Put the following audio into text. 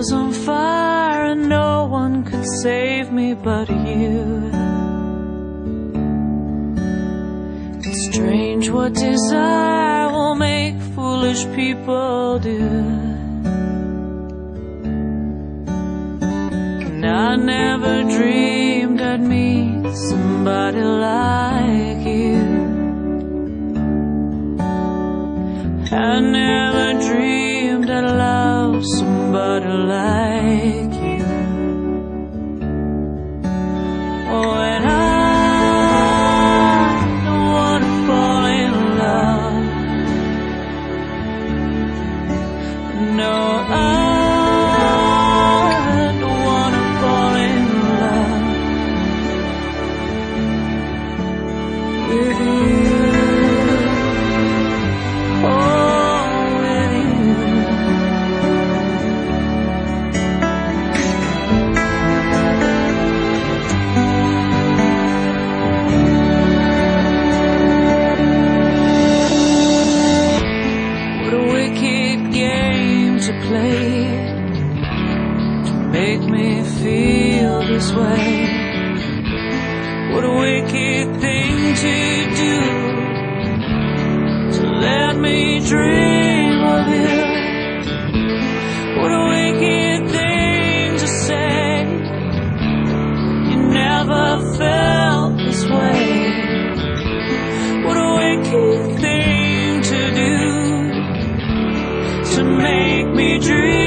was on fire and no one could save me but you. It's strange what desire will make foolish people do. And I never dreamed I'd meet somebody like you. I never dreamed I'd love somebody like this way. What a wicked thing to do to let me dream of you. What a wicked thing to say. You never felt this way. What a wicked thing to do to make me dream